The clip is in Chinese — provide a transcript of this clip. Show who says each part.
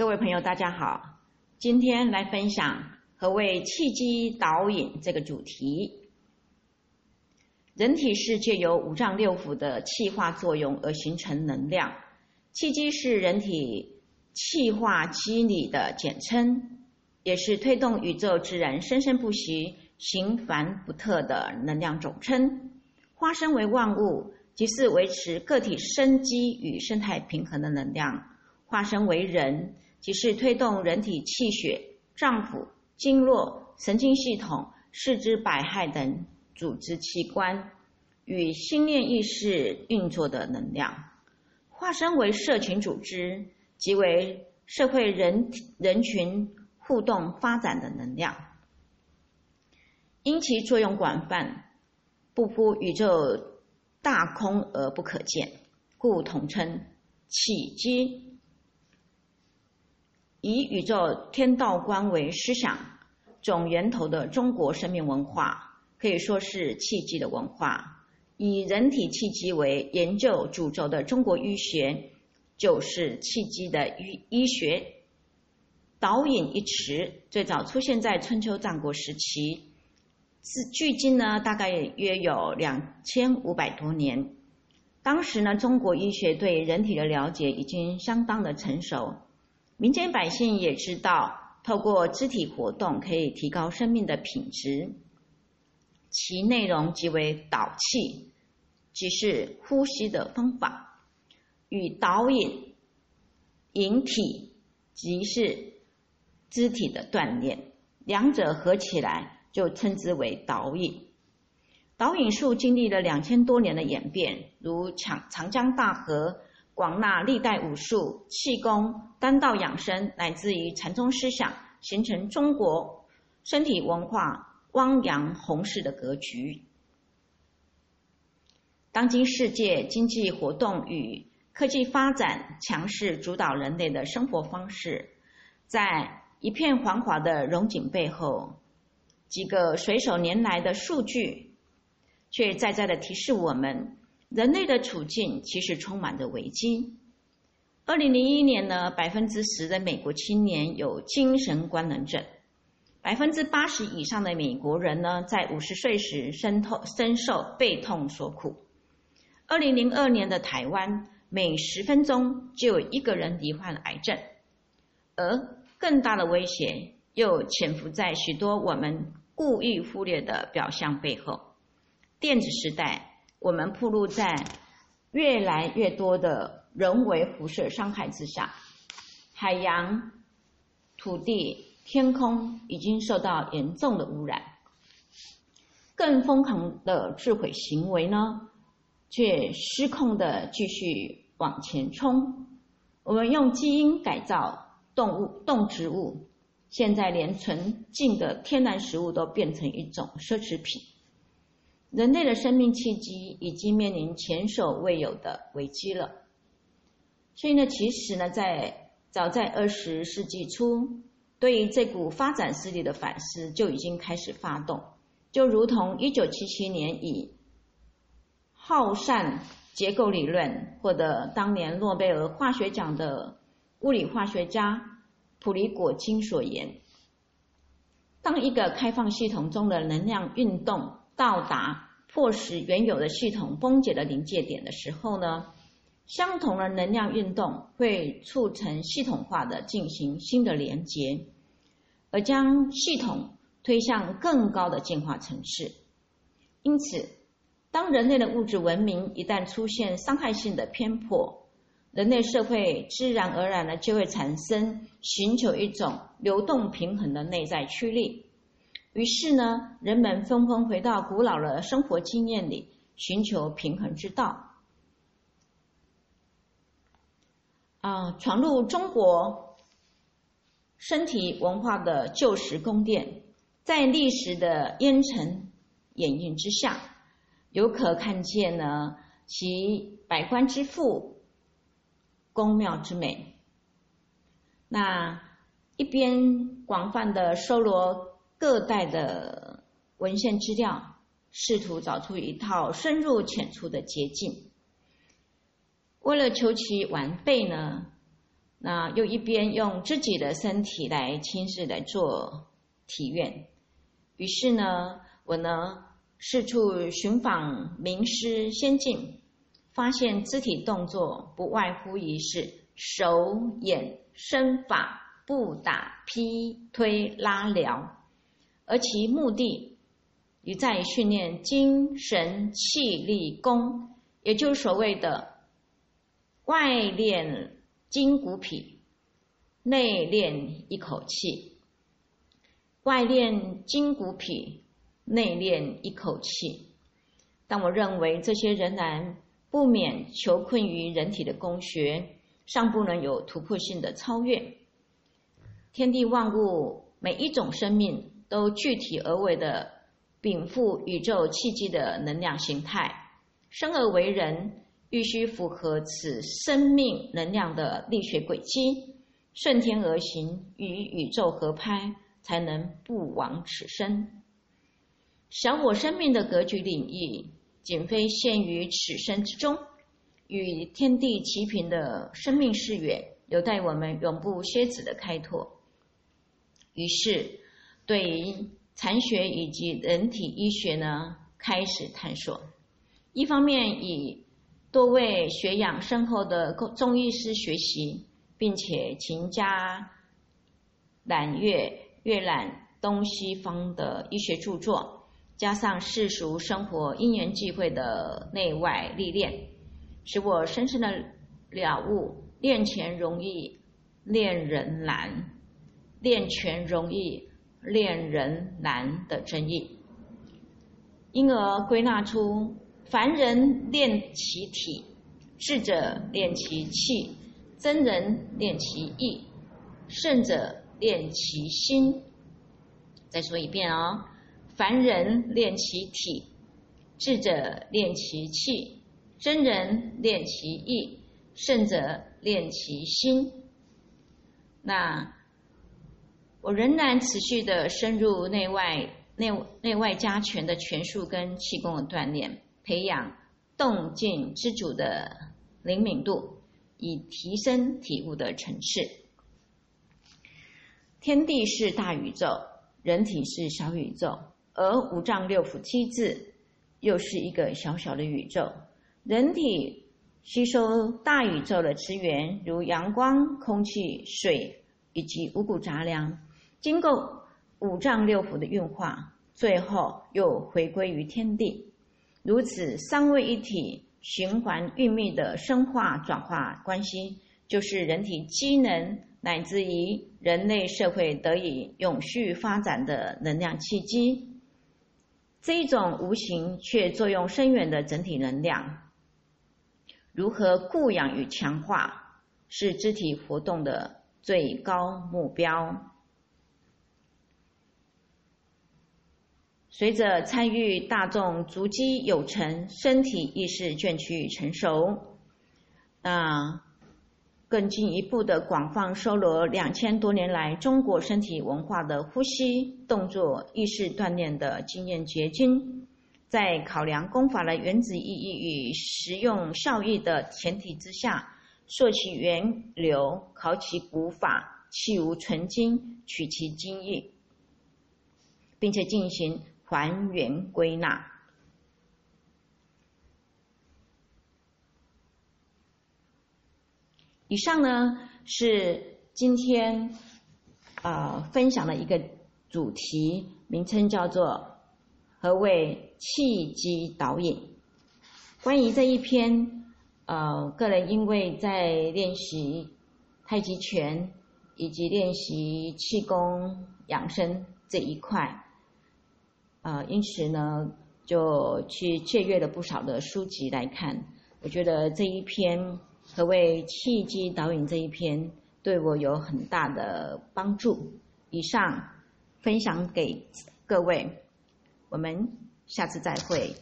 Speaker 1: 各位朋友，大家好，今天来分享何谓气机导引这个主题。人体是借由五脏六腑的气化作用而形成能量，气机是人体气化机理的简称，也是推动宇宙自然生生不息、循繁不特的能量总称。化身为万物，即是维持个体生机与生态平衡的能量；化身为人，即是推动人体气血、脏腑、经络、神经系统、四肢百骸等组织器官与心念意识运作的能量；化身为社群组织，即为社会人人群互动发展的能量。因其作用广泛。不乎宇宙大空而不可见，故统称气机。以宇宙天道观为思想总源头的中国生命文化，可以说是气机的文化。以人体气机为研究主轴的中国医学，就是气机的医医学。导引一词最早出现在春秋战国时期。是距今呢，大概约有两千五百多年。当时呢，中国医学对人体的了解已经相当的成熟，民间百姓也知道，透过肢体活动可以提高生命的品质。其内容即为导气，即是呼吸的方法；与导引引体，即是肢体的锻炼，两者合起来。就称之为导引。导引术经历了两千多年的演变，如长长江大河广纳历代武术、气功、丹道养生，乃至于禅宗思想，形成中国身体文化汪洋宏势的格局。当今世界经济活动与科技发展强势主导人类的生活方式，在一片繁华的荣景背后。几个随手拈来的数据，却在在的提示我们，人类的处境其实充满着危机。二零零一年呢，百分之十的美国青年有精神官能症，百分之八十以上的美国人呢，在五十岁时深痛深受背痛所苦。二零零二年的台湾，每十分钟就有一个人罹患癌症，而更大的威胁又潜伏在许多我们。故意忽略的表象背后，电子时代，我们暴露在越来越多的人为辐射伤害之下，海洋、土地、天空已经受到严重的污染。更疯狂的自毁行为呢，却失控的继续往前冲。我们用基因改造动物、动植物。现在连纯净的天然食物都变成一种奢侈品，人类的生命契机已经面临前所未有的危机了。所以呢，其实呢，在早在二十世纪初，对于这股发展势力的反思就已经开始发动，就如同一九七七年以耗散结构理论获得当年诺贝尔化学奖的物理化学家。普里果金所言：当一个开放系统中的能量运动到达迫使原有的系统崩解的临界点的时候呢，相同的能量运动会促成系统化的进行新的连接，而将系统推向更高的进化层次。因此，当人类的物质文明一旦出现伤害性的偏颇，人类社会自然而然的就会产生寻求一种流动平衡的内在驱力，于是呢，人们纷纷回到古老的生活经验里，寻求平衡之道。啊，闯入中国身体文化的旧时宫殿，在历史的烟尘掩映之下，有可看见呢其百官之富。宫庙之美，那一边广泛的搜罗各代的文献资料，试图找出一套深入浅出的捷径。为了求其完备呢，那又一边用自己的身体来亲自来做体验。于是呢，我呢四处寻访名师仙境，发现肢体动作不外乎于是手眼身法步打劈推拉撩，而其目的于在训练精神气力功，也就是所谓的外练。筋骨脾，内练一口气；外练筋骨脾，内练一口气。但我认为这些仍然不免求困于人体的工学，尚不能有突破性的超越。天地万物每一种生命都具体而为的禀赋宇宙气机的能量形态，生而为人。必须符合此生命能量的力学轨迹，顺天而行，与宇宙合拍，才能不枉此生。小我生命的格局领域，仅非限于此生之中，与天地齐平的生命视野，有待我们永不歇止的开拓。于是，对于残学以及人体医学呢，开始探索。一方面以多位学养深厚的中医师学习，并且勤加览阅阅览东西方的医学著作，加上世俗生活因缘际会的内外历练，使我深深的了悟：练钱容易，练人难；练拳容易，练人难的真意，因而归纳出。凡人练其体，智者练其气，真人练其意，圣者练其心。再说一遍哦，凡人练其体，智者练其气，真人练其意，圣者练其心。那我仍然持续的深入内外内内外加权的拳术跟气功的锻炼。培养动静之主的灵敏度，以提升体悟的层次。天地是大宇宙，人体是小宇宙，而五脏六腑七字又是一个小小的宇宙。人体吸收大宇宙的资源，如阳光、空气、水以及五谷杂粮，经过五脏六腑的运化，最后又回归于天地。如此三位一体、循环运密的生化转化关系，就是人体机能乃至于人类社会得以永续发展的能量契机。这一种无形却作用深远的整体能量，如何固养与强化，是肢体活动的最高目标。随着参与大众足迹有成，身体意识渐趋成熟，那更进一步的广泛收罗两千多年来中国身体文化的呼吸、动作、意识锻炼的经验结晶，在考量功法的原子意义与实用效益的前提之下，溯其源流，考其古法，弃无存精，取其精义，并且进行。还原归纳。以上呢是今天啊分享的一个主题，名称叫做“何谓气机导引”。关于这一篇，呃，个人因为在练习太极拳以及练习气功养生这一块。啊，因此呢，就去借阅了不少的书籍来看。我觉得这一篇何谓契机导引这一篇，对我有很大的帮助。以上分享给各位，我们下次再会。